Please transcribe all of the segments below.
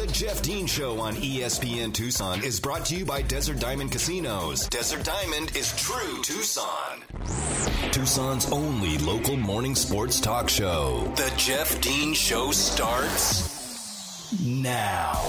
The Jeff Dean Show on ESPN Tucson is brought to you by Desert Diamond Casinos. Desert Diamond is true Tucson. Tucson's only local morning sports talk show. The Jeff Dean Show starts now.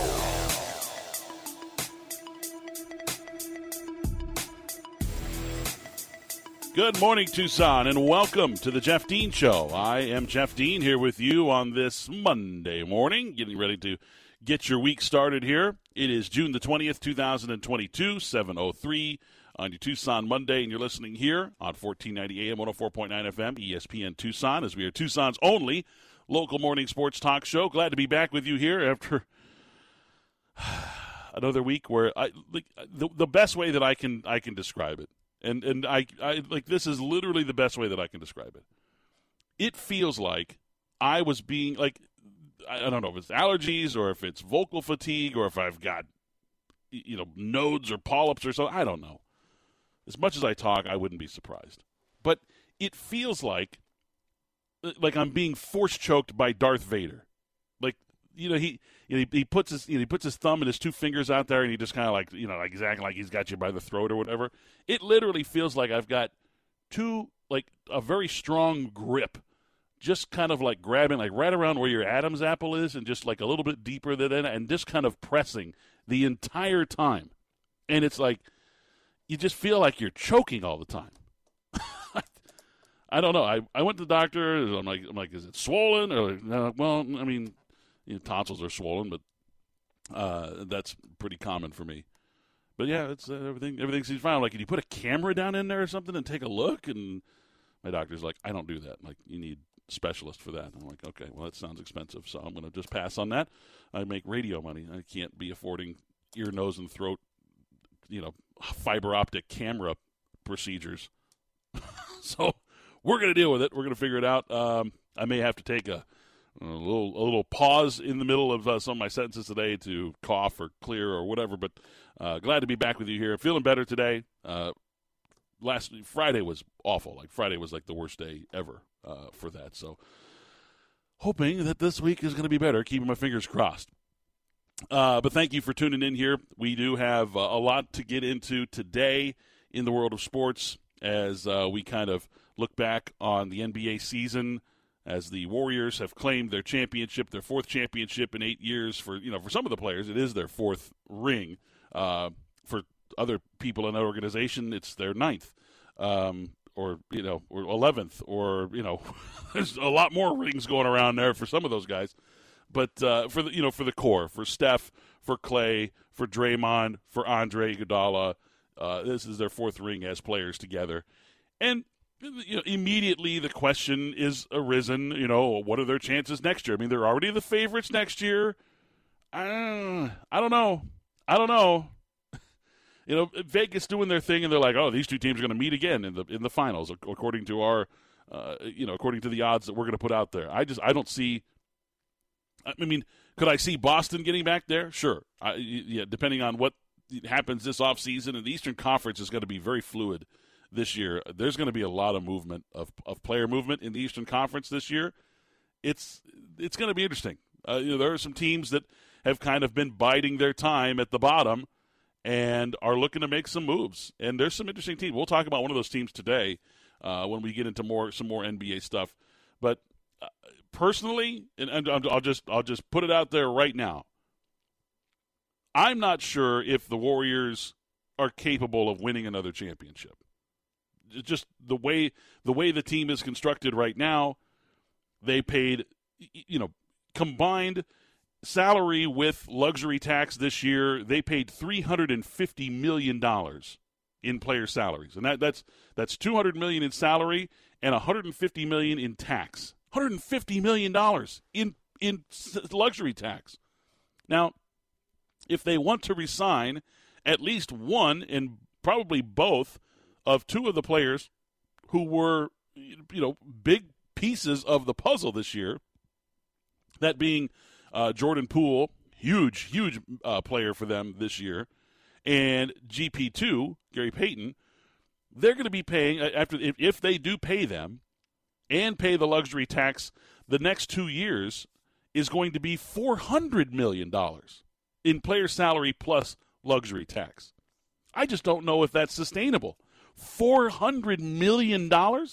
Good morning, Tucson, and welcome to the Jeff Dean Show. I am Jeff Dean here with you on this Monday morning, getting ready to get your week started here. It is June the 20th, 2022, 703 on your Tucson Monday, and you're listening here on 1490 AM, 104.9 FM, ESPN Tucson, as we are Tucson's only local morning sports talk show. Glad to be back with you here after another week where I like the, the best way that I can I can describe it and and I, I like this is literally the best way that I can describe it. It feels like I was being like I don't know if it's allergies or if it's vocal fatigue or if I've got you know nodes or polyps or so. I don't know. As much as I talk, I wouldn't be surprised. But it feels like uh, like I'm being force choked by Darth Vader. Like you know he you know, he, he, puts his you know, he puts his thumb and his two fingers out there, and he just kind of like you know like exactly like he's got you by the throat or whatever. It literally feels like I've got two like a very strong grip, just kind of like grabbing like right around where your Adam's apple is, and just like a little bit deeper than that, and just kind of pressing the entire time, and it's like you just feel like you're choking all the time. I don't know. I, I went to the doctor. I'm like, I'm like, is it swollen? Or uh, well, I mean, you know, tonsils are swollen, but uh, that's pretty common for me. But yeah, it's uh, everything. Everything seems fine. Like, can you put a camera down in there or something and take a look? And my doctor's like, I don't do that. Like, you need specialist for that. I'm like, okay, well, that sounds expensive, so I'm going to just pass on that. I make radio money. I can't be affording ear, nose, and throat, you know, fiber optic camera procedures. so we're going to deal with it. We're going to figure it out. Um, I may have to take a a little a little pause in the middle of uh, some of my sentences today to cough or clear or whatever. But uh, glad to be back with you here. Feeling better today. Uh, last Friday was awful. Like Friday was like the worst day ever uh, for that. So hoping that this week is going to be better. Keeping my fingers crossed. Uh, but thank you for tuning in here. We do have uh, a lot to get into today in the world of sports as we kind of look back on the NBA season as the Warriors have claimed their championship, their fourth championship in eight years. For you know, for some of the players, it is their fourth ring. Uh, for other people in that organization, it's their ninth, um, or you know, or eleventh, or you know, there's a lot more rings going around there for some of those guys. But uh, for the you know, for the core, for Steph, for Clay, for Draymond, for Andre Iguodala, uh, this is their fourth ring as players together, and you know, immediately the question is arisen, you know, what are their chances next year? I mean, they're already the favorites next year. I, I don't know. I don't know. You know, Vegas doing their thing, and they're like, oh, these two teams are going to meet again in the in the finals, according to our, uh, you know, according to the odds that we're going to put out there. I just I don't see. I mean, could I see Boston getting back there? Sure. I, yeah, depending on what happens this offseason, and the Eastern Conference is going to be very fluid this year. There's going to be a lot of movement of, of player movement in the Eastern Conference this year. It's it's going to be interesting. Uh, you know, there are some teams that have kind of been biding their time at the bottom and are looking to make some moves. And there's some interesting teams. We'll talk about one of those teams today uh, when we get into more some more NBA stuff. But uh, personally, and, and I'll just I'll just put it out there right now. I'm not sure if the Warriors are capable of winning another championship just the way the way the team is constructed right now, they paid you know combined salary with luxury tax this year. They paid three hundred and fifty million dollars in player salaries, and that that's that's two hundred million in salary and one hundred and fifty million in tax. One hundred and fifty million dollars in in luxury tax. Now, if they want to resign at least one and probably both of two of the players who were, you know, big pieces of the puzzle this year. That being uh, Jordan Poole, huge, huge uh, player for them this year, and GP2, Gary Payton. They're going to be paying after if, if they do pay them, and pay the luxury tax the next two years. is going to be $400 million in player salary plus luxury tax. I just don't know if that's sustainable. $400 million? I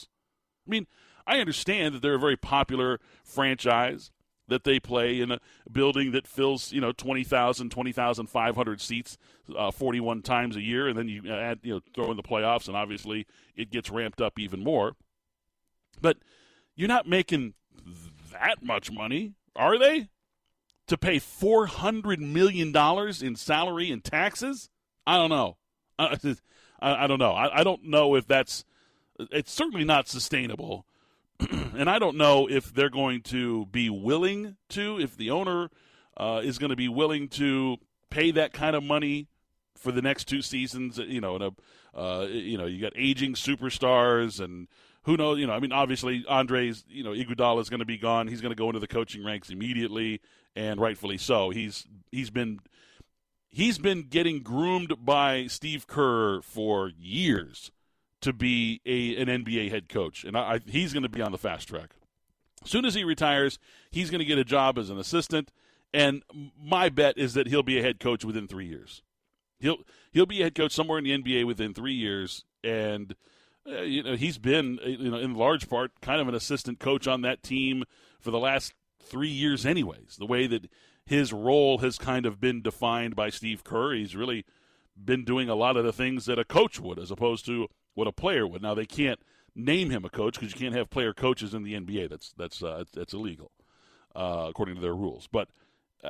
mean, I understand that they're a very popular franchise that they play in a building that fills, you know, 20,000, 20,500 seats uh, 41 times a year, and then you add, you know, throw in the playoffs, and obviously it gets ramped up even more. But you're not making that much money, are they? To pay $400 million in salary and taxes? I don't know. I, I, I don't know. I, I don't know if that's. It's certainly not sustainable. and I don't know if they're going to be willing to, if the owner uh, is going to be willing to pay that kind of money for the next two seasons. You know, a, uh, you know, you got aging superstars and who knows? You know, I mean, obviously Andres, you know, Iguodala is going to be gone. He's going to go into the coaching ranks immediately, and rightfully so. He's he's been he's been getting groomed by Steve Kerr for years to be a an NBA head coach, and I, I, he's going to be on the fast track. As soon as he retires, he's going to get a job as an assistant, and my bet is that he'll be a head coach within three years. He'll he'll be a head coach somewhere in the NBA within three years, and uh, you know he's been uh, you know in large part kind of an assistant coach on that team for the last three years, anyways. The way that his role has kind of been defined by Steve Kerr, he's really been doing a lot of the things that a coach would, as opposed to what a player would. Now they can't name him a coach because you can't have player coaches in the NBA. That's that's uh, that's illegal uh, according to their rules. But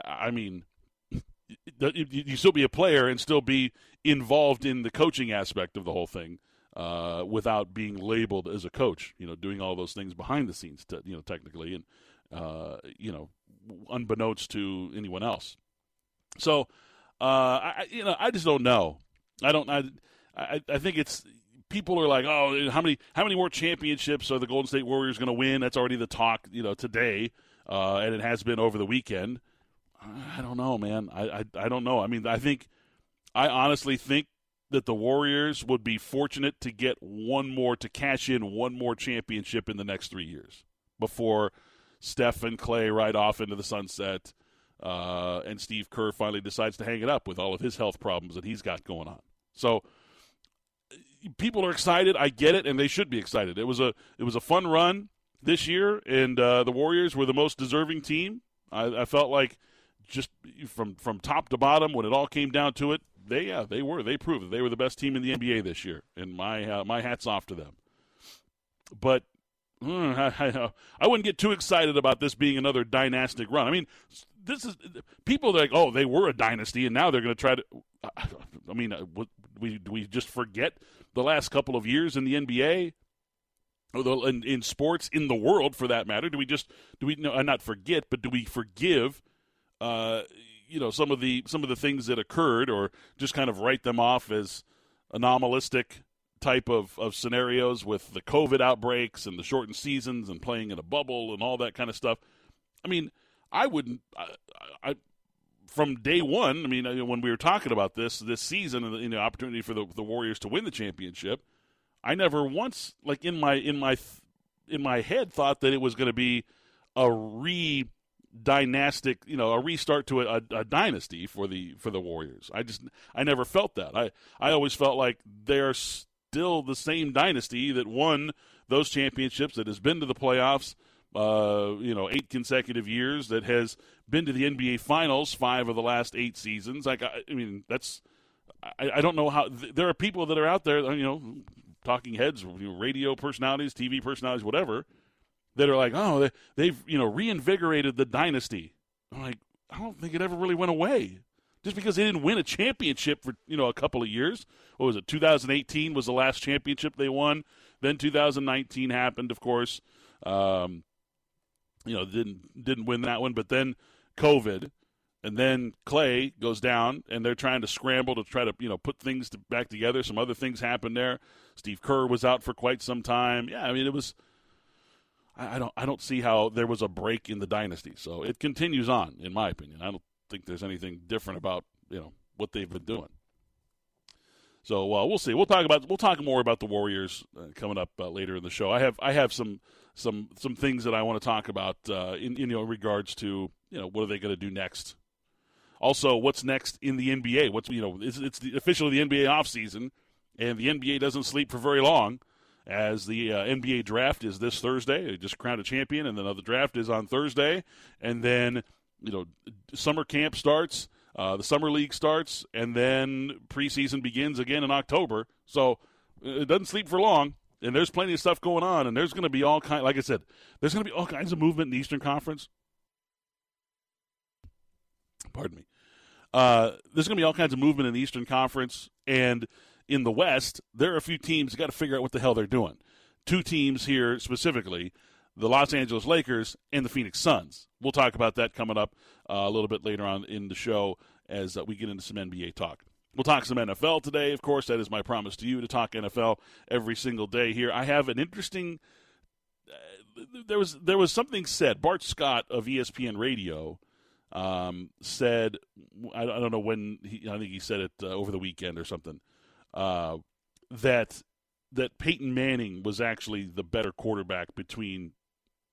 I mean, you still be a player and still be involved in the coaching aspect of the whole thing. Uh, without being labeled as a coach, you know, doing all those things behind the scenes, to, you know, technically, and uh, you know, unbeknownst to anyone else. So, uh, I, you know, I just don't know. I don't. I, I, I think it's people are like, oh, how many how many more championships are the Golden State Warriors going to win? That's already the talk, you know, today, uh, and it has been over the weekend. I don't know, man. I, I I don't know. I mean, I think I honestly think that the Warriors would be fortunate to get one more to cash in one more championship in the next three years before Steph and Clay ride off into the sunset. Uh, and Steve Kerr finally decides to hang it up with all of his health problems that he's got going on. So people are excited. I get it, and they should be excited. It was a it was a fun run this year, and uh, the Warriors were the most deserving team. I, I, felt like just from from top to bottom, when it all came down to it, they yeah they were they proved that they were the best team in the NBA this year, and my uh, my hats off to them. But mm, I, I, wouldn't get too excited about this being another dynastic run. I mean, this is people are like, oh, they were a dynasty, and now they're going to try to. I mean, uh, we do we just forget the last couple of years in the NBA? Or in, in sports in the world, for that matter, do we just do we no, uh, not forget, but do we forgive uh, you know some of the some of the things that occurred, or just kind of write them off as anomalistic type of, of scenarios with the COVID outbreaks and the shortened seasons and playing in a bubble and all that kind of stuff. I mean, I wouldn't. I, I from day one. I mean, when we were talking about this this season and the, you know, opportunity for the, the Warriors to win the championship, I never once, like in my in my in my head, thought that it was going to be a re dynastic, you know, a restart to a, a, a, dynasty for the for the Warriors. I just I never felt that. I I always felt like they're still the same dynasty that won those championships that has been to the playoffs uh, you know, eight consecutive years, that has been to the NBA Finals five of the last eight seasons. Like, I, I mean, that's I, I, don't know how th- there are people that are out there, you know, talking heads, you know, radio personalities, TV personalities, whatever, that are like, oh, they, they've you know reinvigorated the dynasty. I'm like, I don't think it ever really went away. Just because they didn't win a championship for you know a couple of years, what was it? 2018 was the last championship they won. Then 2019 happened, of course. Um, you know, didn't didn't win that one, but then COVID, and then Clay goes down, and they're trying to scramble to try to you know put things to, back together. Some other things happened there. Steve Kerr was out for quite some time. Yeah, I mean it was. I, I don't I don't see how there was a break in the dynasty. So it continues on, in my opinion. I don't think there's anything different about you know what they've been doing. So uh, we'll see. We'll talk about we'll talk more about the Warriors uh, coming up uh, later in the show. I have I have some some some things that I want to talk about uh, in, in you know regards to you know, what are they going to do next? Also, what's next in the NBA? What's you know, it's, it's the, officially the NBA offseason, and the NBA doesn't sleep for very long. As the uh, NBA draft is this Thursday, they just crowned a champion, and then the draft is on Thursday, and then you know, summer camp starts, uh, the summer league starts, and then preseason begins again in October. So it doesn't sleep for long and there's plenty of stuff going on, and there's going to be all kind. Like I said, there's going to be all kinds of movement in the Eastern Conference. Pardon me. Uh, there's going to be all kinds of movement in the Eastern Conference, and in the West, there are a few teams got to figure out what the hell they're doing. Two teams here specifically: the Los Angeles Lakers and the Phoenix Suns. We'll talk about that coming up uh, a little bit later on in the show as uh, we get into some NBA talk. We'll talk some NFL today, of course. That is my promise to you to talk NFL every single day here. I have an interesting. Uh, there was there was something said. Bart Scott of ESPN Radio um, said, I, I, don't know when. He, I think he said it uh, over the weekend or something. Uh, that that Peyton Manning was actually the better quarterback between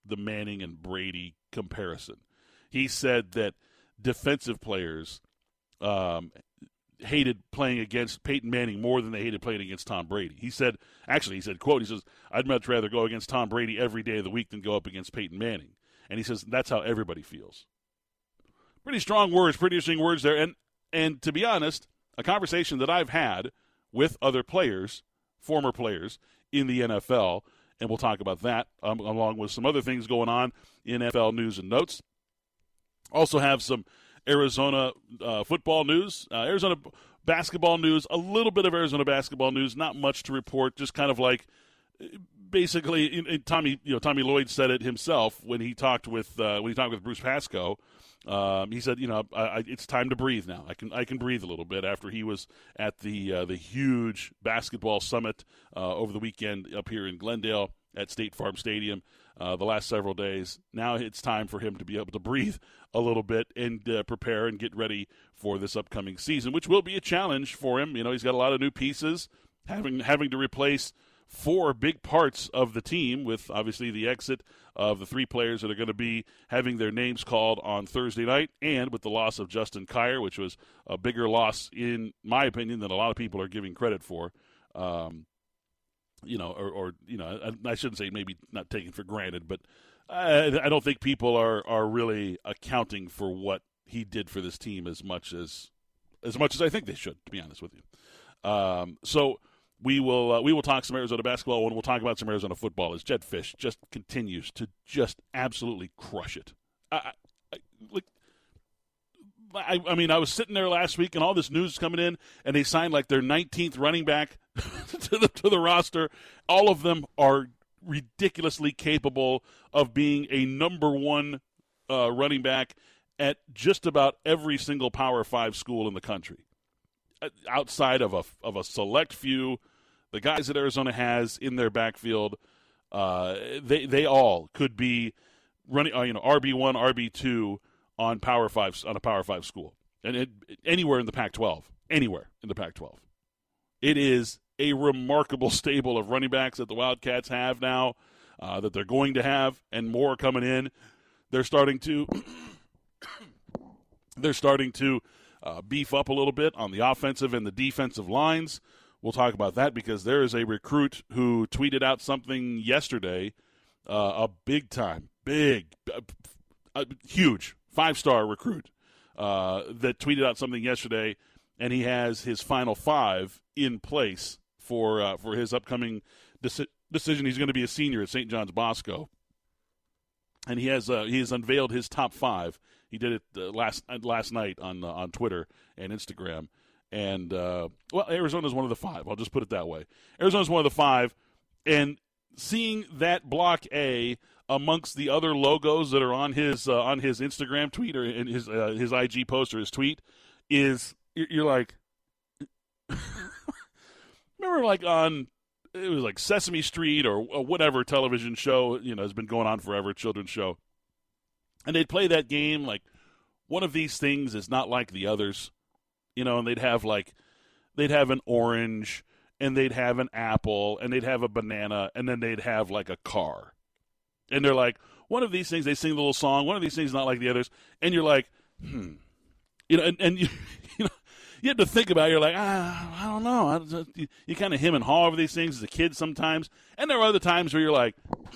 the Manning and Brady comparison. He said that defensive players um, hated playing against Peyton Manning more than they hated playing against Tom Brady. He said, actually, he said, quote, he says, I'd much rather go against Tom Brady every day of the week than go up against Peyton Manning. And he says, that's how everybody feels. Pretty strong words, pretty interesting words there. And, and to be honest, a conversation that I've had with other players, former players in the NFL, and we'll talk about that um, along with some other things going on in NFL news and notes. Also have some Arizona uh, football news, uh, Arizona basketball news, a little bit of Arizona basketball news, not much to report, just kind of like basically Tommy, you know, Tommy Lloyd said it himself when he talked with uh, when he talked with Bruce Pascoe. Um, he said, you know, I, I, it's time to breathe now. I can I can breathe a little bit after he was at the uh, the huge basketball summit uh, over the weekend up here in Glendale at State Farm Stadium uh, the last several days. Now it's time for him to be able to breathe a little bit and uh, prepare and get ready for this upcoming season, which will be a challenge for him. You know, he's got a lot of new pieces, having having to replace four big parts of the team with obviously the exit of the three players that are going to be having their names called on Thursday night and with the loss of Justin Kier, which was a bigger loss in my opinion than a lot of people are giving credit for. Um, you know, or, or you know, I, shouldn't say maybe not taken for granted, but I, I don't think people are are really accounting for what he did for this team as much as as much as I think they should. To be honest with you, um, so we will uh, we will talk some Arizona basketball and we'll talk about some Arizona football as Jedd Fisch just continues to just absolutely crush it. I, I, like I, I, mean, I was sitting there last week, and all this news is coming in, and they signed like their 19th running back to the to the roster. All of them are ridiculously capable of being a number one uh, running back at just about every single Power Five school in the country. Uh, outside of a of a select few, the guys that Arizona has in their backfield, uh, they they all could be running. Uh, you know, RB one, RB two on Power Five on a Power Five school, and it, anywhere in the Pac-12, anywhere in the Pac-12, it is a remarkable stable of running backs that the Wildcats have now, uh, that they're going to have, and more coming in. They're starting to they're starting to uh, beef up a little bit on the offensive and the defensive lines. We'll talk about that because there is a recruit who tweeted out something yesterday, uh, a big time, big, uh, huge five star recruit uh, that tweeted out something yesterday, and he has his final five in place for uh, for his upcoming deci- decision. He's going to be a senior at St. John's Bosco, and he has uh, he has unveiled his top five. He did it uh, last uh, last night on uh, on Twitter and Instagram. And well, is one of the five. I'll just put it that way. Arizona is one of the five, and seeing that block A amongst the other logos that are on his uh, on his Instagram tweet or in his uh, his IG post or his tweet is you're like remember like on it was like Sesame Street or, whatever television show you know has been going on forever children's show. And they'd play that game like one of these things is not like the others you know and they'd have like they'd have an orange and they'd have an apple and they'd have a banana and then they'd have like a car and they're like, one of these things they sing the little song, one of these things not like the others, and you're like, hmm, you know, and, and you, you know, you have to think about. it. You're like, ah, I don't know. I, you, you kind of hem and haw over these things as a kid sometimes, and there are other times where you're like,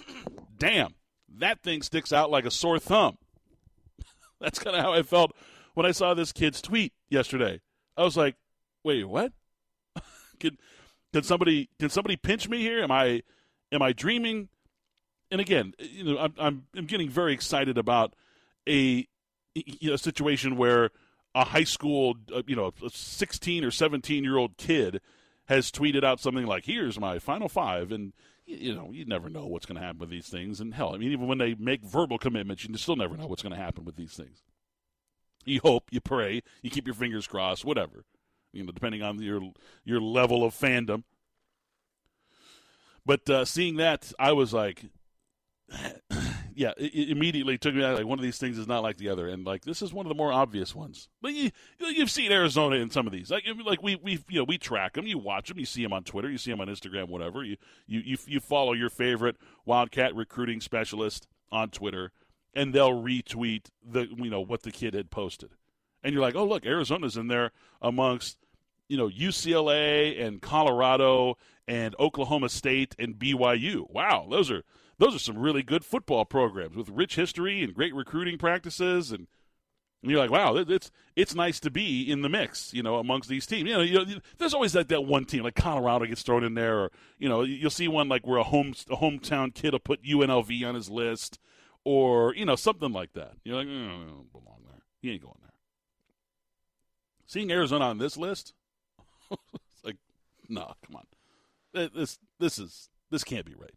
damn, that thing sticks out like a sore thumb. That's kind of how I felt when I saw this kid's tweet yesterday. I was like, wait, what? can can somebody can somebody pinch me here? Am I am I dreaming? And again, you know, I'm I'm, I'm getting very excited about a you know, situation where a high school, uh, you know, a 16 or 17 year old kid has tweeted out something like, "Here's my final five. and you know, you never know what's going to happen with these things. And hell, I mean, even when they make verbal commitments, you still never know what's going to happen with these things. You hope, you pray, you keep your fingers crossed, whatever. You know, depending on your your level of fandom. But uh, seeing that, I was like, yeah, it, immediately took me out like one of these things is not like the other, and like this is one of the more obvious ones. But you, you've seen Arizona in some of these, like like we we you know we track them, you watch them, you see them on Twitter, you see them on Instagram, whatever. You you you, you follow your favorite Wildcat recruiting specialist on Twitter, and they'll retweet the you know what the kid had posted, and you're like, oh look, Arizona's in there amongst you know UCLA and Colorado and Oklahoma State and BYU. Wow, those are those are some really good football programs with rich history and great recruiting practices and and you're like, wow, it's it's nice to be in the mix, you know, amongst these teams. You know, you there's always that, that one team, like Colorado gets thrown in there, or you know, you'll see one like where a home a hometown kid will put UNLV on his list, or you know, something like that. You're like, mm, don't belong there. He ain't going there. Seeing Arizona on this list, it's like, no, come on, this this is this can't be right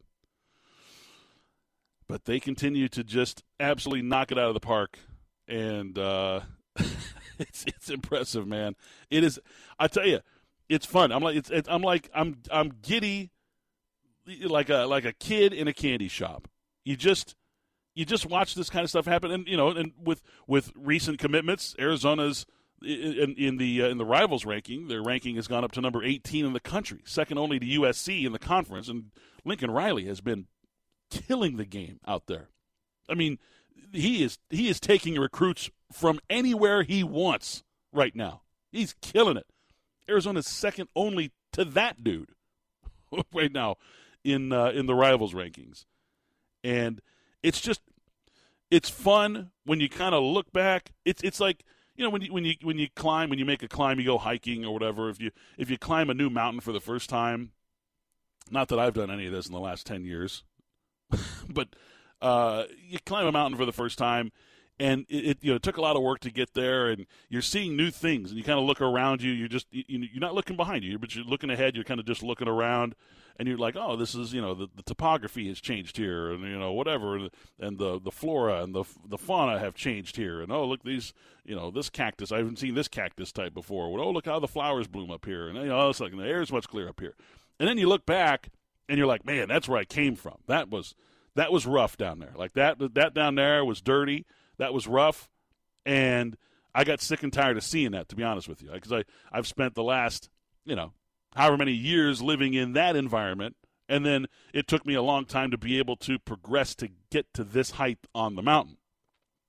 but they continue to just absolutely knock it out of the park, and uh, it's it's impressive, man. It is. I tell you, it's fun. I'm like it's, it's I'm like I'm I'm giddy, like a like a kid in a candy shop. You just you just watch this kind of stuff happen, and you know, and with with recent commitments, Arizona's in, in the uh, in the rivals ranking, their ranking has gone up to number 18 in the country, second only to USC in the conference, and Lincoln Riley has been killing the game out there. I mean, he is he is taking recruits from anywhere he wants right now. He's killing it. Arizona's second only to that dude right now in uh, in the rivals rankings, and it's just it's fun when you kind of look back. It's it's like you know when you when you when you climb when you make a climb you go hiking or whatever. If you if you climb a new mountain for the first time, not that I've done any of this in the last ten years. but uh, you climb a mountain for the first time, and it, it, you know it took a lot of work to get there, and you're seeing new things, and you kind of look around you. You're just you, you're not looking behind you, but you're looking ahead. You're kind of just looking around, and you're like, oh, this is you know the, the topography has changed here, and you know whatever, and the the flora and the the fauna have changed here, and oh look these you know this cactus I haven't seen this cactus type before. Well, oh look how the flowers bloom up here, and you know it's like the air is much clearer up here, and then you look back and you're like, man, that's where I came from. That was that was rough down there. Like that that down there was dirty. That was rough, and I got sick and tired of seeing that. To be honest with you, because I I've spent the last you know however many years living in that environment, and then it took me a long time to be able to progress to get to this height on the mountain.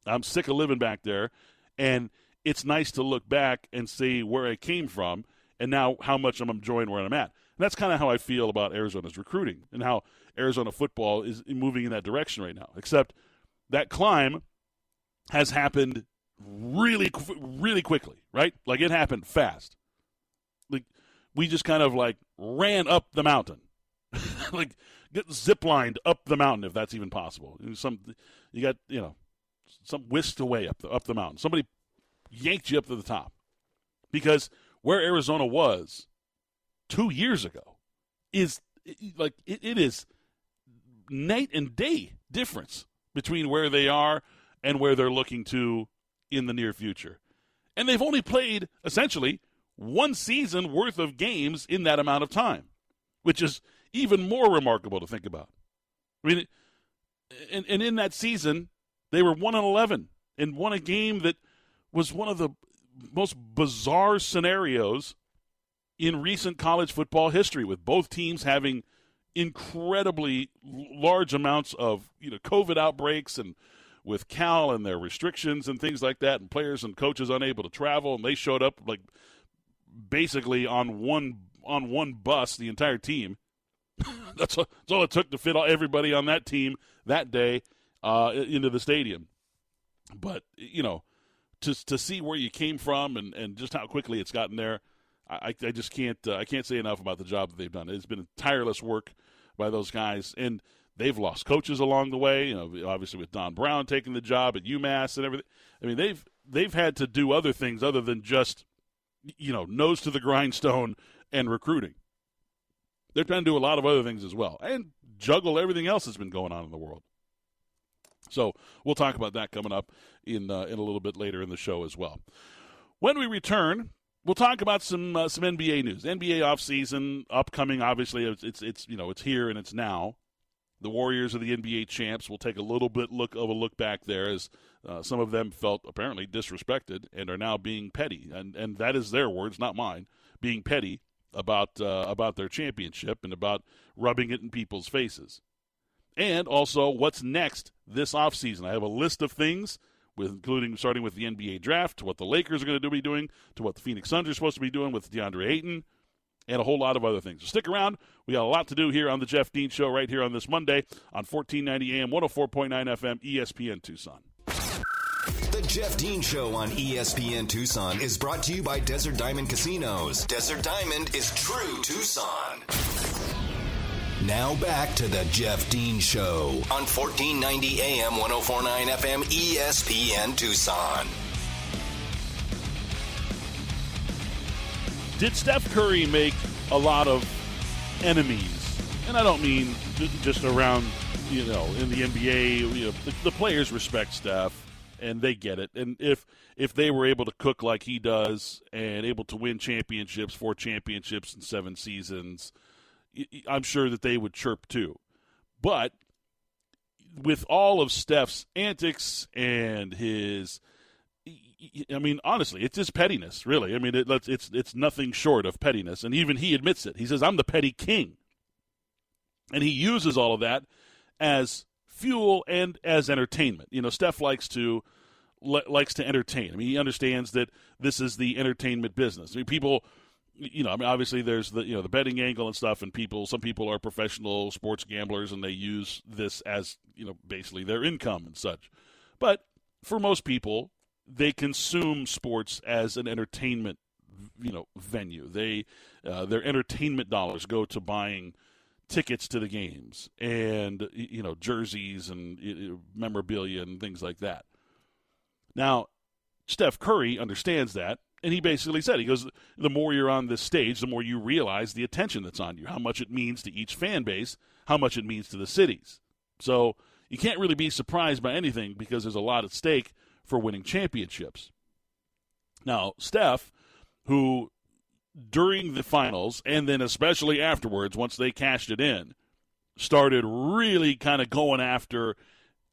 I'm sick of living back there, and it's nice to look back and see where I came from and now how much I'm enjoying where I'm at. That's kind of how I feel about Arizona's recruiting and how Arizona football is moving in that direction right now. Except that climb has happened really, really quickly, right? Like it happened fast. Like we just kind of like ran up the mountain, like get ziplined up the mountain if that's even possible. Some you got you know some whisked away up the up the mountain. Somebody yanked you up to the top because where Arizona was two years ago is like it, it is night and day difference between where they are and where they're looking to in the near future. And they've only played essentially one season worth of games in that amount of time, which is even more remarkable to think about. I mean, and, and in that season, they were 1 and 11 and won a game that was one of the most bizarre scenarios in recent college football history, with both teams having incredibly large amounts of you know COVID outbreaks and with Cal and their restrictions and things like that, and players and coaches unable to travel, and they showed up like basically on one on one bus, the entire team. that's, all, that's all it took to fit all, everybody on that team that day uh, into the stadium. But you know, to to see where you came from and, and just how quickly it's gotten there, I, I just can't uh, I can't say enough about the job that they've done. It's been tireless work by those guys, and they've lost coaches along the way. You know, obviously with Don Brown taking the job at UMass and everything. I mean, they've they've had to do other things other than just you know nose to the grindstone and recruiting. They're trying to do a lot of other things as well and juggle everything else that's been going on in the world. So we'll talk about that coming up in uh, in a little bit later in the show as well. When we return, we'll talk about some uh, some NBA news. NBA offseason upcoming. Obviously, it's, it's, it's you know it's here and it's now. The Warriors are the NBA champs. We'll take a little bit look of a look back there as uh, some of them felt apparently disrespected and are now being petty, and and that is their words, not mine. Being petty about uh, about their championship and about rubbing it in people's faces. And also what's next this offseason. I have a list of things with including starting with the NBA draft to what the Lakers are going to be doing to what the Phoenix Suns are supposed to be doing with DeAndre Ayton and a whole lot of other things. So stick around. We got a lot to do here on the Jeff Dean Show right here on this Monday on 1490 AM, 104.9 FM, ESPN Tucson. The Jeff Dean Show on ESPN Tucson is brought to you by Desert Diamond Casinos. Desert Diamond is true Tucson. Now back to the Jeff Dean Show on 1490 AM 1049 FM ESPN Tucson. Did Steph Curry make a lot of enemies? And I don't mean just around, you know, in the NBA. You know, the, the players respect Steph and they get it. And if if they were able to cook like he does and able to win championships, four championships in seven seasons, I'm sure that they would chirp too. But with all of Steph's antics and his I mean, honestly, it's just pettiness, really. I mean, it, it's it's nothing short of pettiness, and even he admits it. He says, "I'm the petty king," and he uses all of that as fuel and as entertainment. You know, Steph likes to likes to entertain. I mean, he understands that this is the entertainment business. I mean, people, you know, I mean, obviously there's the you know the betting angle and stuff, and people, some people are professional sports gamblers, and they use this as you know basically their income and such. But for most people, they consume sports as an entertainment, you know, venue. They uh, their entertainment dollars go to buying tickets to the games and you know jerseys and memorabilia and things like that. Now, Steph Curry understands that, and he basically said, he goes, the more you're on this stage, the more you realize the attention that's on you, how much it means to each fan base, how much it means to the cities. So you can't really be surprised by anything because there's a lot at stake for winning championships. Now, Steph, who during the finals and then especially afterwards, once they cashed it in, started really kind of going after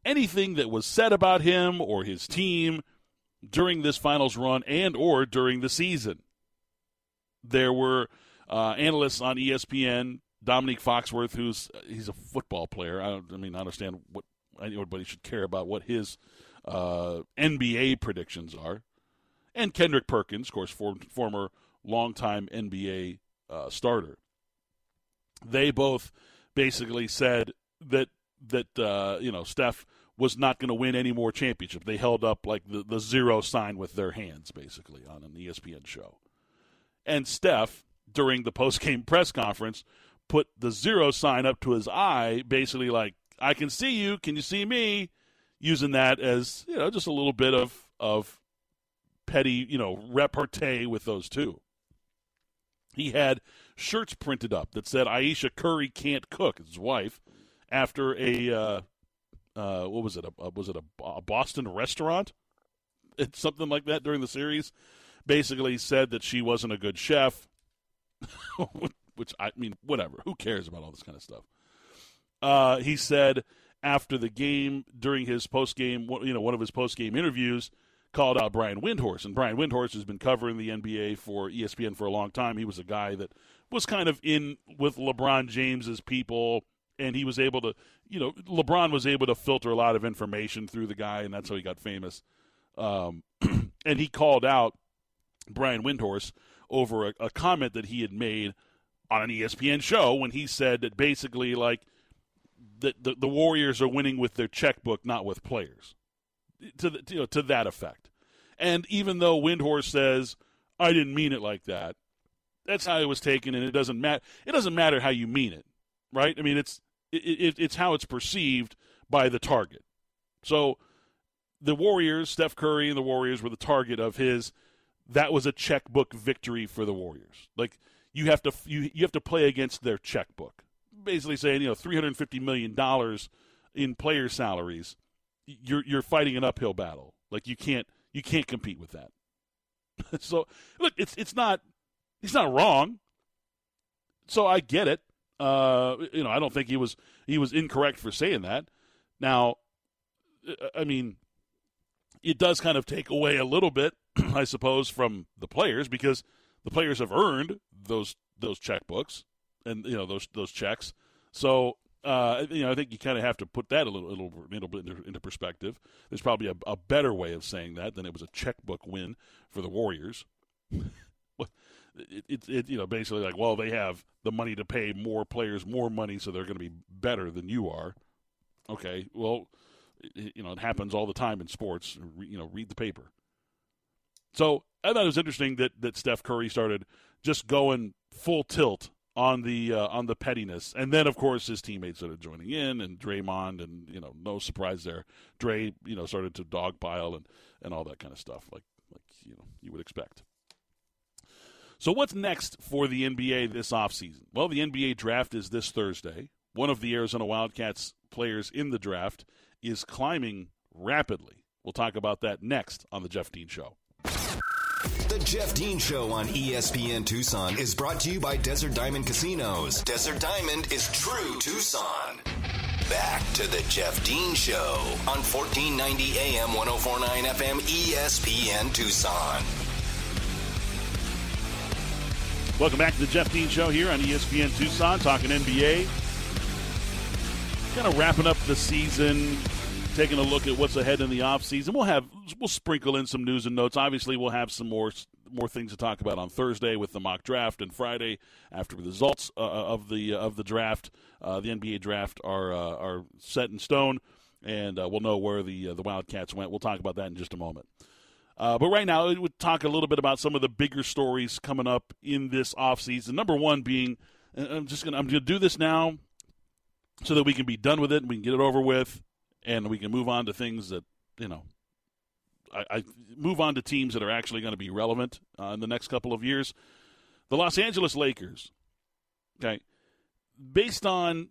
anything that was said about him or his team during this finals run and or during the season. There were uh, analysts on ESPN, Dominique Foxworth, who's he's a football player. I, I mean, I understand what anybody should care about what his uh, NBA predictions are, and Kendrick Perkins, of course, for, former longtime NBA uh, starter. They both basically said that that uh, you know Steph was not going to win any more championships. They held up like the, the zero sign with their hands, basically, on an ESPN show. And Steph, during the post game press conference, put the zero sign up to his eye, basically like, I can see you. Can you see me? Using that as, you know, just a little bit of, of petty, you know, repartee with those two. He had shirts printed up that said Ayesha Curry can't cook, his wife, after a uh, uh, what was it? A, was it a, a Boston restaurant? It's something like that during the series. Basically said that she wasn't a good chef, which I mean, whatever. Who cares about all this kind of stuff? Uh, he said after the game, during his post game, you know, one of his post game interviews, called out Brian Windhorst, and Brian Windhorst has been covering the NBA for ESPN for a long time. He was a guy that was kind of in with LeBron James's people, and he was able to, you know, LeBron was able to filter a lot of information through the guy, and that's how he got famous. Um, and he called out Brian Windhorst over a, a comment that he had made on an ESPN show when he said that basically like that the, the Warriors are winning with their checkbook, not with players, to the, you know, to that effect. And even though Windhorst says I didn't mean it like that, that's how it was taken, and it doesn't matter. It doesn't matter how you mean it, right? I mean, it's it, it, it's how it's perceived by the target. So the Warriors, Steph Curry and the Warriors were the target of his. That was a checkbook victory for the Warriors. Like you have to you you have to play against their checkbook. Basically saying, you know, three hundred fifty million dollars in player salaries, you're you're fighting an uphill battle. Like you can't you can't compete with that. so look, it's it's not he's not wrong. So I get it. Uh, you know, I don't think he was he was incorrect for saying that. Now, I mean, it does kind of take away a little bit, I suppose, from the players because the players have earned those those checkbooks and you know those those checks. So uh, you know, I think you kind of have to put that a little, little, little bit into, into perspective. There's probably a, a, better way of saying that than it was a checkbook win for the Warriors. it, it, it, you know, basically like, well, they have the money to pay more players more money, so they're going to be better than you are. Okay, well, it, you know, it happens all the time in sports. You know, read the paper. So I thought it was interesting that that Steph Curry started just going full tilt on the uh, on the pettiness, and then of course his teammates started joining in, and Draymond, and you know, no surprise there. Dre, you know, started to dogpile and and all that kind of stuff, like like you know you would expect. So what's next for the NBA this offseason? Well, the NBA draft is this Thursday. One of the Arizona Wildcats players in the draft is climbing rapidly. We'll talk about that next on the Jeff Dean Show. The Jeff Dean Show on ESPN Tucson is brought to you by Desert Diamond Casinos. Desert Diamond is true Tucson. Back to the Jeff Dean Show on 1490 AM 1049 FM ESPN Tucson. Welcome back to the Jeff Dean Show here on ESPN Tucson, talking NBA. Kind of wrapping up the season, taking a look at what's ahead in the offseason. We'll have we'll sprinkle in some news and notes. Obviously, we'll have some more more things to talk about on Thursday with the mock draft, and Friday after the results uh, uh of the uh, of the draft, uh, the NBA draft are uh, are set in stone, and uh, we'll know where the the Wildcats went. We'll talk about that in just a moment. But right now, we would talk a little bit about some of the bigger stories coming up in this offseason. Number one being, I'm just gonna I'm gonna do this now so that we can be done with it and we can get it over with and we can move on to things that you know I, I move on to teams that are actually going to be relevant uh, in the next couple of years. The Los Angeles Lakers, okay, based on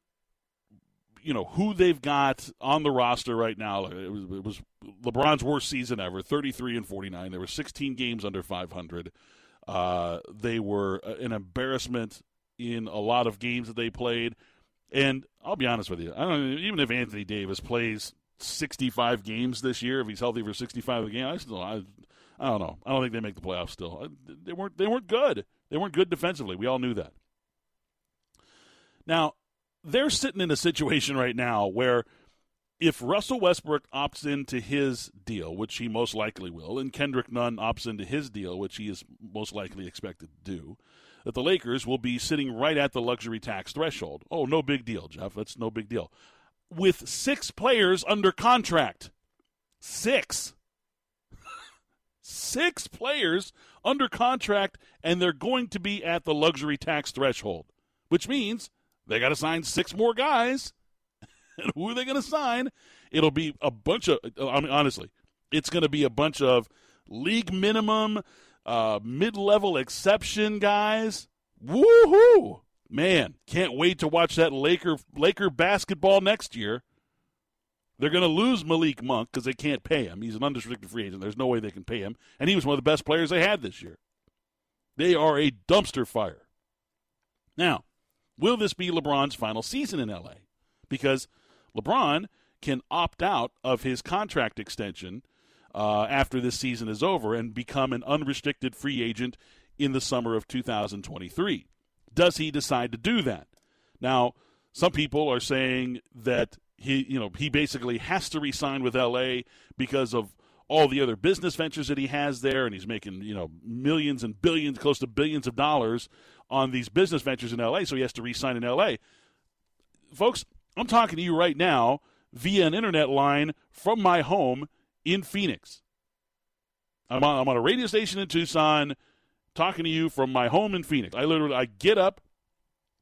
you know who they've got on the roster right now. It was, it was LeBron's worst season ever, thirty three and forty nine. There were sixteen games under five hundred. Uh, they were an embarrassment in a lot of games that they played. And I'll be honest with you, I don't even if Anthony Davis plays 65 games this year, if he's healthy for 65 a game, I still I, I don't know. I don't think they make the playoffs still. They weren't they weren't good. They weren't good defensively. We all knew that. Now, they're sitting in a situation right now where if Russell Westbrook opts into his deal, which he most likely will, and Kendrick Nunn opts into his deal, which he is most likely expected to do, that the Lakers will be sitting right at the luxury tax threshold. Oh, no big deal, Jeff. That's no big deal. With six players under contract. Six. six players under contract, and they're going to be at the luxury tax threshold, which means they got to sign six more guys. and who are they going to sign? It'll be a bunch of, I mean, honestly, it's going to be a bunch of league minimum uh, mid-level exception guys. Woohoo! Man, can't wait to watch that Laker Laker basketball next year. They're going to lose Malik Monk because they can't pay him. He's an unrestricted free agent. There's no way they can pay him, and he was one of the best players they had this year. They are a dumpster fire. Now, will this be LeBron's final season in LA? Because LeBron can opt out of his contract extension uh, after this season is over and become an unrestricted free agent in the summer of 2023. Does he decide to do that? Now, some people are saying that he, you know, he basically has to resign with LA because of all the other business ventures that he has there, and he's making, you know, millions and billions, close to billions of dollars on these business ventures in LA, so he has to resign in LA. Folks, I'm talking to you right now via an internet line from my home in Phoenix. I'm on, I'm on a radio station in Tucson talking to you from my home in Phoenix. I literally I get up,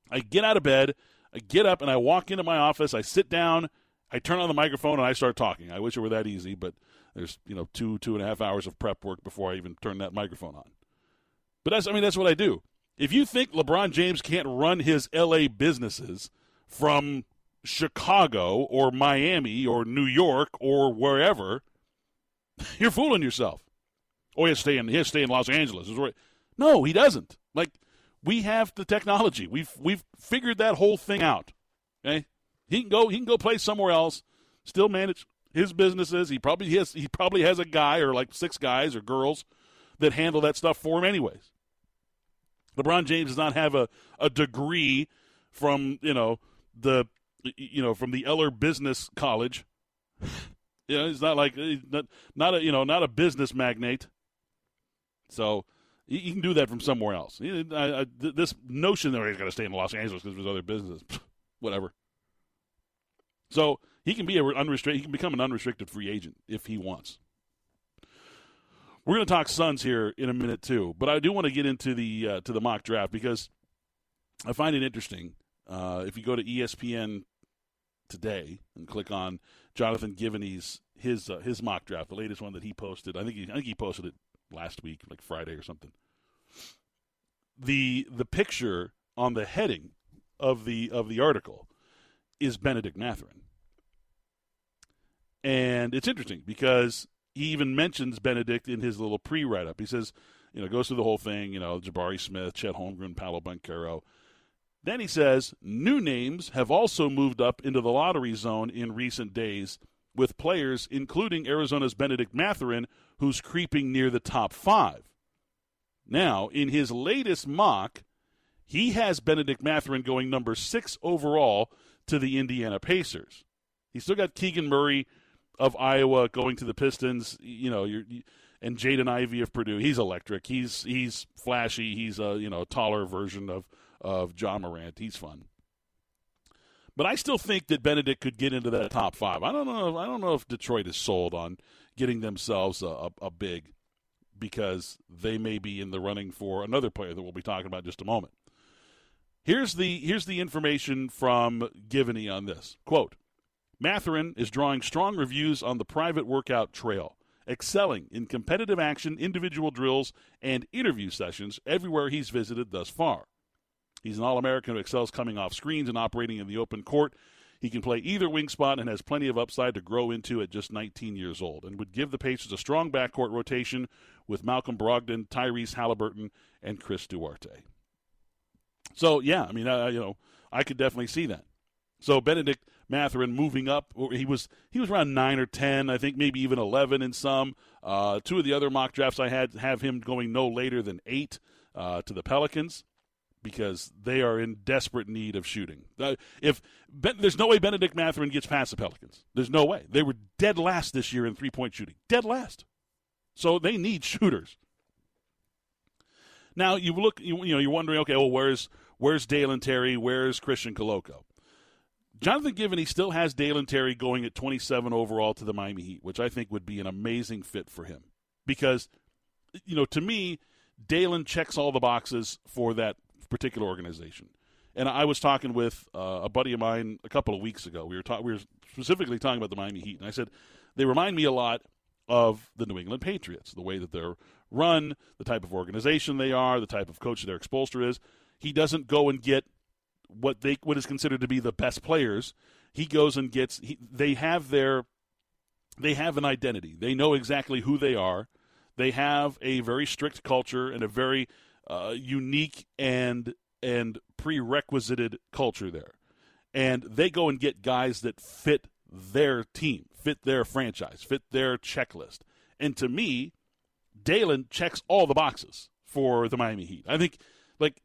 I get out of bed, I get up and I walk into my office, I sit down, I turn on the microphone and I start talking. I wish it were that easy, but there's you know two two and a half hours of prep work before I even turn that microphone on. But that's I mean that's what I do. If you think LeBron James can't run his LA businesses from Chicago or Miami or New York or wherever, you're fooling yourself. Oh, he has to stay in, he has to stay in Los Angeles. No, he doesn't. Like, we have the technology. We've we've figured that whole thing out. Okay, he can go he can go play somewhere else, still manage his businesses. He probably has he probably has a guy or like six guys or girls that handle that stuff for him anyways. LeBron James does not have a, a degree from you know the you know from the Eller Business College. you know, he's not like he's not, not a you know not a business magnate. So he, can do that from somewhere else. I, I, this notion that he's got to stay in Los Angeles because of his other business, whatever. So he can be a unrestricted. He can become an unrestricted free agent if he wants. We're going to talk Suns here in a minute too, but I do want to get into the uh, to the mock draft because I find it interesting. Uh, if you go to ESPN today and click on Jonathan Givony's his uh, his mock draft, the latest one that he posted, I think he, I think he posted it last week, like Friday or something. The the picture on the heading of the of the article is Benedict Mathurin. And it's interesting because he even mentions Benedict in his little pre write up. He says, you know, goes through the whole thing, you know, Jabari Smith, Chet Holmgren, Paolo Banchero. Then he says, new names have also moved up into the lottery zone in recent days, with players including Arizona's Benedict Mathurin, who's creeping near the top five. Now, in his latest mock, he has Benedict Mathurin going number six overall to the Indiana Pacers. He's still got Keegan Murray of Iowa going to the Pistons. You know, you're, and Jaden Ivey of Purdue. He's electric. He's he's flashy. He's a you know taller version of of Ja Morant. He's fun. But I still think that Benedict could get into that top five. I don't know. I don't know if Detroit is sold on getting themselves a, a, a big because they may be in the running for another player that we'll be talking about in just a moment. Here's the here's the information from Givony on this quote. Mathurin is drawing strong reviews on the private workout trail, excelling in competitive action, individual drills, and interview sessions everywhere he's visited thus far. He's an All American who excels coming off screens and operating in the open court he can play either wing spot and has plenty of upside to grow into at just 19 years old, and would give the Pacers a strong backcourt rotation with Malcolm Brogdon, Tyrese Halliburton, and Chris Duarte. So yeah, I mean, uh, you know, I could definitely see that. So Benedict Mathurin moving up, he was he was around nine or ten, I think maybe even eleven in some. Uh, two of the other mock drafts I had have him going no later than eight uh, to the Pelicans because they are in desperate need of shooting. Uh, if ben, there's no way Benedict Mathurin gets past the Pelicans, there's no way. They were dead last this year in three point shooting, dead last. So they need shooters. Now you look, you, you know, you're wondering, okay, well, where's where's Dalen Terry? Where's Christian Koloko? Jonathan Givony still has Dalen Terry going at 27 overall to the Miami Heat, which I think would be an amazing fit for him because, you know, to me, Dalen checks all the boxes for that particular organization. And I was talking with uh, a buddy of mine a couple of weeks ago. We were ta- we were specifically talking about the Miami Heat, and I said they remind me a lot of the New England Patriots, the way that they're run, the type of organization they are, the type of coach their expulsor is. He doesn't go and get what they what is considered to be the best players. He goes and gets. He, they have their they have an identity. They know exactly who they are. They have a very strict culture and a very uh, unique and and prerequisited culture there, and they go and get guys that fit their team, fit their franchise, fit their checklist, And to me, Dalen checks all the boxes for the Miami Heat. I think, like,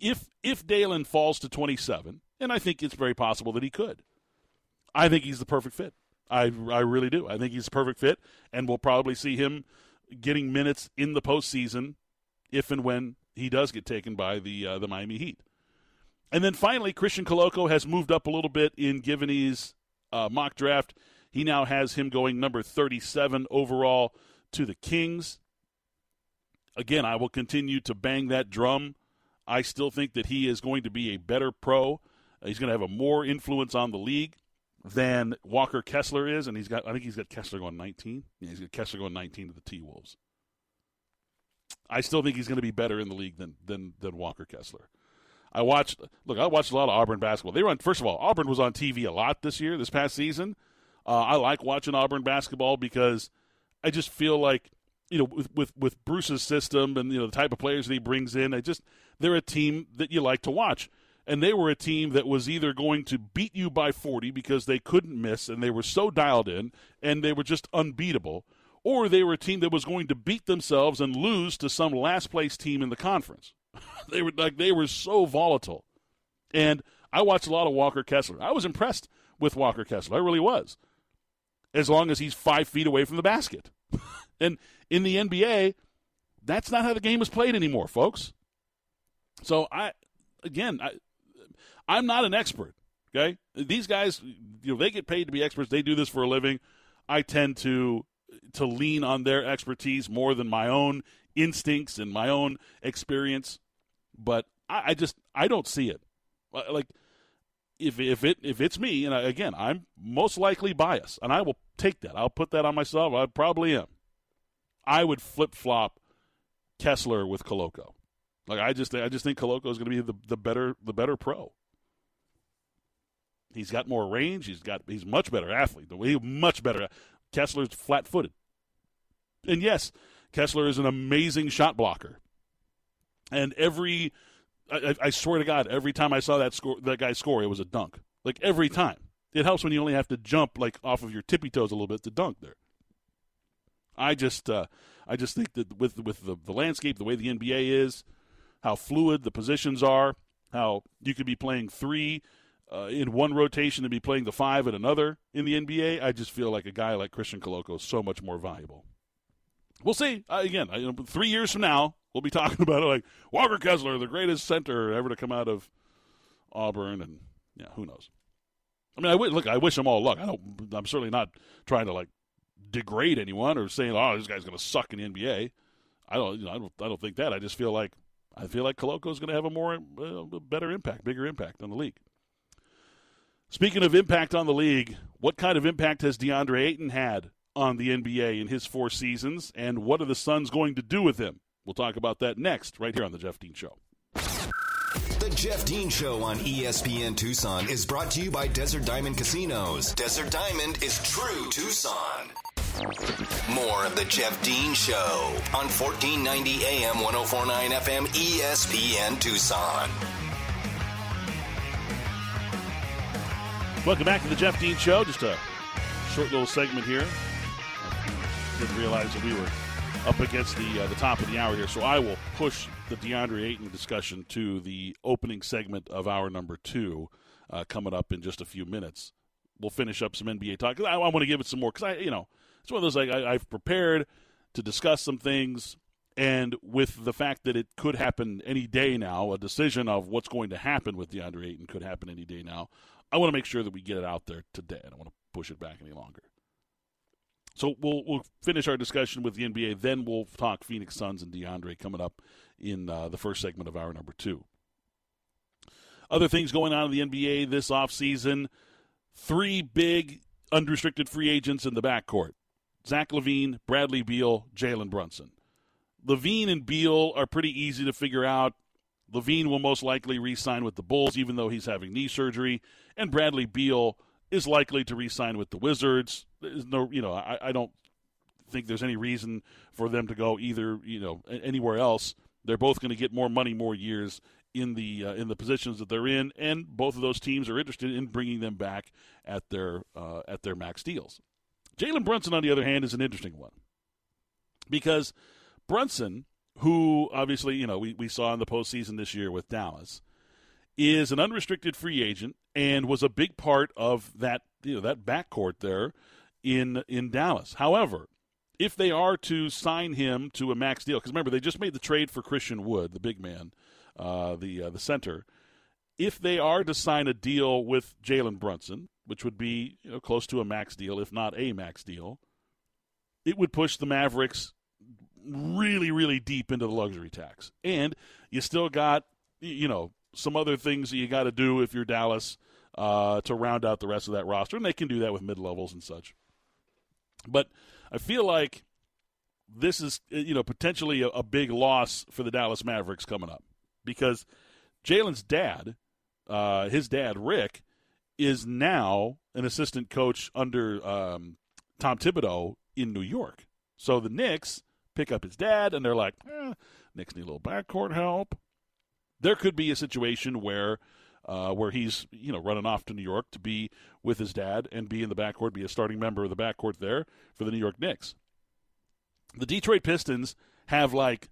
if if Dalen falls to 27, and I think it's very possible that he could, I think he's the perfect fit. I, I really do. I think he's the perfect fit, and we'll probably see him getting minutes in the postseason if and when he does get taken by the uh, the Miami Heat. And then finally, Christian Koloko has moved up a little bit in Givony's uh, mock draft. He now has him going number 37 overall to the Kings. Again, I will continue to bang that drum. I still think that he is going to be a better pro. He's going to have a more influence on the league than Walker Kessler is, and he's got I think he's got Kessler going 19. Yeah, he's got Kessler going 19 to the T Wolves. I still think he's going to be better in the league than than than Walker Kessler. I watched look, I watched a lot of Auburn basketball. They run first of all, Auburn was on TV a lot this year, this past season. Uh, I like watching Auburn basketball because I just feel like you know with, with with Bruce's system and you know the type of players that he brings in, I just they're a team that you like to watch. And they were a team that was either going to beat you by 40 because they couldn't miss and they were so dialed in and they were just unbeatable, or they were a team that was going to beat themselves and lose to some last place team in the conference. they were like they were so volatile. And I watched a lot of Walker Kessler. I was impressed with Walker Kessler. I really was. As long as he's five feet away from the basket. and in the NBA, that's not how the game is played anymore, folks. So I again, I, I'm not an expert. Okay, these guys, you know, they get paid to be experts. They do this for a living. I tend to to lean on their expertise more than my own instincts and my own experience. But I, I just I don't see it. Uh, like if if it if it's me, and I, again, I'm most likely biased, and I will take that. I'll put that on myself. I probably am. I would flip flop Kessler with Koloko. Like I just I just think Koloko is going to be the, the better the better pro. He's got more range. He's got he's much better athlete. The way much better. Kessler's flat footed, and yes, Kessler is an amazing shot blocker. And every, I, I, swear to God, every time I saw that score, that guy score, it was a dunk. Like every time. It helps when you only have to jump like off of your tippy toes a little bit to dunk there. I just, uh, I just think that with with the, the landscape, the way the NBA is, how fluid the positions are, how you could be playing three uh, in one rotation and be playing the five in another in the NBA, I just feel like a guy like Christian Koloko is so much more valuable. We'll see. Uh, again, I, you know, three years from now, we'll be talking about it like Walker Kessler, the greatest center ever to come out of Auburn, and yeah, who knows. I mean, I w- look. I wish them all luck. I don't. I'm certainly not trying to like degrade anyone or saying, "Oh, this guy's going to suck in the NBA." I don't. You know, I don't. I don't think that. I just feel like I feel like Koloko is going to have a more uh, better impact, bigger impact on the league. Speaking of impact on the league, what kind of impact has DeAndre Ayton had on the NBA in his four seasons, and what are the Suns going to do with him? We'll talk about that next, right here on The Jeff Dean Show. The Jeff Dean Show on ESPN Tucson is brought to you by Desert Diamond Casinos. Desert Diamond is true Tucson. More of The Jeff Dean Show on 1490 AM 1049 FM ESPN Tucson. Welcome back to the Jeff Dean Show. Just a short little segment here. I didn't realize that we were up against the uh, the top of the hour here, so I will push the DeAndre Ayton discussion to the opening segment of hour number two, uh, coming up in just a few minutes. We'll finish up some NBA talk. I, I want to give it some more because I, you know, it's one of those like I, I've prepared to discuss some things and with the fact that it could happen any day now, a decision of what's going to happen with DeAndre Ayton could happen any day now. I want to make sure that we get it out there today. I don't want to push it back any longer. So we'll we'll finish our discussion with the NBA. Then we'll talk Phoenix Suns and DeAndre coming up in uh, the first segment of hour number two. Other things going on in the NBA this offseason. Three big unrestricted free agents in the backcourt. Zach LaVine, Bradley Beal, Jalen Brunson. LaVine and Beal are pretty easy to figure out. LaVine will most likely re sign with the Bulls, even though he's having knee surgery. And Bradley Beal is likely to re sign with the Wizards. There's no, you know, I, I don't think there's any reason for them to go either, you know, anywhere else. They're both going to get more money, more years in the uh, in the positions that they're in, and both of those teams are interested in bringing them back at their uh, at their max deals. Jalen Brunson, on the other hand, is an interesting one. because Brunson, who obviously you know we, we saw in the postseason this year with Dallas, is an unrestricted free agent and was a big part of that you know that backcourt there in in Dallas. However, if they are to sign him to a max deal, because remember they just made the trade for Christian Wood, the big man, uh, the uh, the center. If they are to sign a deal with Jalen Brunson, which would be you know, close to a max deal, if not a max deal, it would push the Mavericks really, really deep into the luxury tax. And you still got, you know, some other things that you got to do if you're Dallas uh, to round out the rest of that roster, and they can do that with mid levels and such. But I feel like this is, you know, potentially a, a big loss for the Dallas Mavericks coming up because Jalen's dad, uh, his dad Rick, is now an assistant coach under um, Tom Thibodeau in New York. So the Knicks pick up his dad, and they're like, eh, Knicks need a little backcourt help. There could be a situation where uh, where he's you know running off to New York to be with his dad and be in the backcourt, be a starting member of the backcourt there for the New York Knicks. The Detroit Pistons have like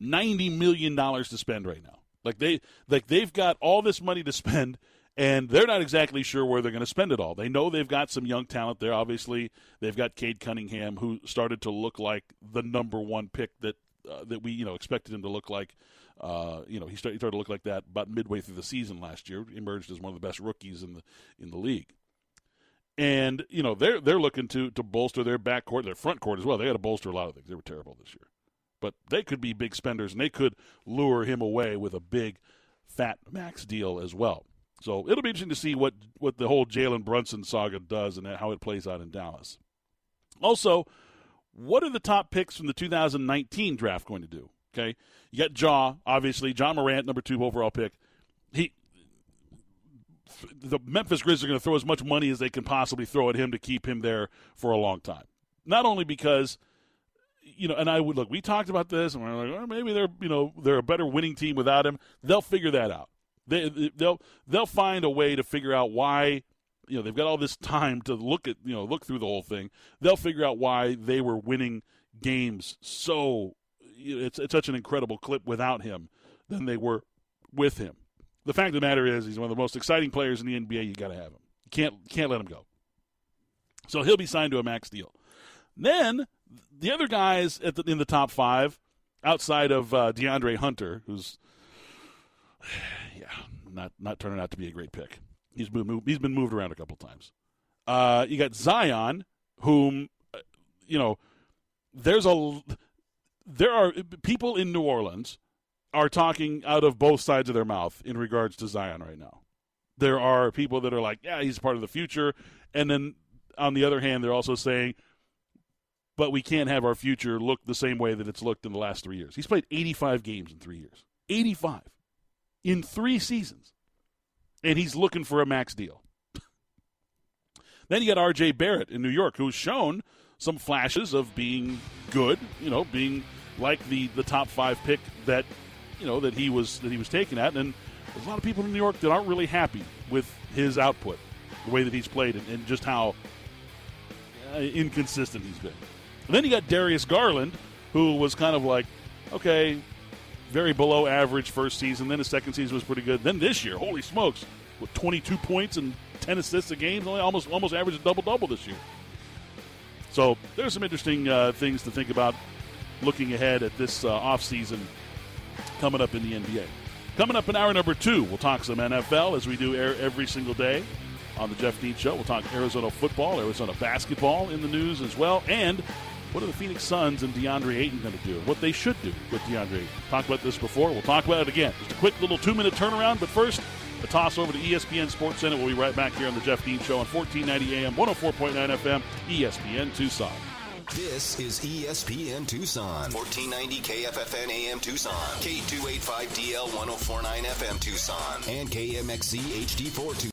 ninety million dollars to spend right now. Like they like they've got all this money to spend and they're not exactly sure where they're going to spend it all. They know they've got some young talent there. Obviously, they've got Cade Cunningham, who started to look like the number one pick that uh, that we you know expected him to look like. Uh, you know, he started, he started to look like that about midway through the season last year. Emerged as one of the best rookies in the in the league. And you know they're they're looking to to bolster their backcourt, their front court as well. They had to bolster a lot of things. They were terrible this year, but they could be big spenders, and they could lure him away with a big, fat max deal as well. So it'll be interesting to see what, what the whole Jalen Brunson saga does and how it plays out in Dallas. Also, what are the top picks from the 2019 draft going to do? Okay, you got Jaw, obviously Ja Morant, number two overall pick. He, the Memphis Grizzlies are going to throw as much money as they can possibly throw at him to keep him there for a long time. Not only because, you know, and I would look. We talked about this, and we're like, oh, maybe they're, you know, they're a better winning team without him. They'll figure that out. They they'll they'll find a way to figure out why you know they've got all this time to look at you know look through the whole thing. They'll figure out why they were winning games so it's it's such an incredible clip without him than they were with him. The fact of the matter is he's one of the most exciting players in the NBA. You got to have him. You can't can't let him go. So he'll be signed to a max deal. Then the other guys the, in the top five, outside of uh, DeAndre Hunter, who's not not turning out to be a great pick. He's been moved, he's been moved around a couple times. Uh, you got Zion, whom uh, you know, there's a there are people in New Orleans are talking out of both sides of their mouth in regards to Zion right now. There are people that are like, yeah, he's part of the future, and then on the other hand, they're also saying, but we can't have our future look the same way that it's looked in the last three years. He's played 85 games in three years. 85 in three seasons. And he's looking for a max deal. then you got R.J. Barrett in New York, who's shown some flashes of being good, you know, being like the, the top five pick that you know that he was that he was taken at, and there's a lot of people in New York that aren't really happy with his output, the way that he's played, and, and just how uh, inconsistent he's been. And then you got Darius Garland, who was kind of like, okay, very below average first season. Then his second season was pretty good. Then this year, holy smokes, with 22 points and 10 assists a game, almost almost averaged a double double this year. So there's some interesting uh, things to think about looking ahead at this uh, offseason coming up in the NBA. Coming up in hour number two, we'll talk some NFL as we do every single day on the Jeff Dean Show. We'll talk Arizona football, Arizona basketball in the news as well, and what are the Phoenix Suns and DeAndre Ayton going to do? What they should do with DeAndre. Talked about this before. We'll talk about it again. Just a quick little two minute turnaround, but first, a toss over to ESPN Sports Center. We'll be right back here on the Jeff Dean Show on 1490 AM, 104.9 FM, ESPN Tucson. This is ESPN Tucson, 1490 KFFN AM Tucson, K285DL 1049 FM Tucson, and KMXC HD4 Tucson.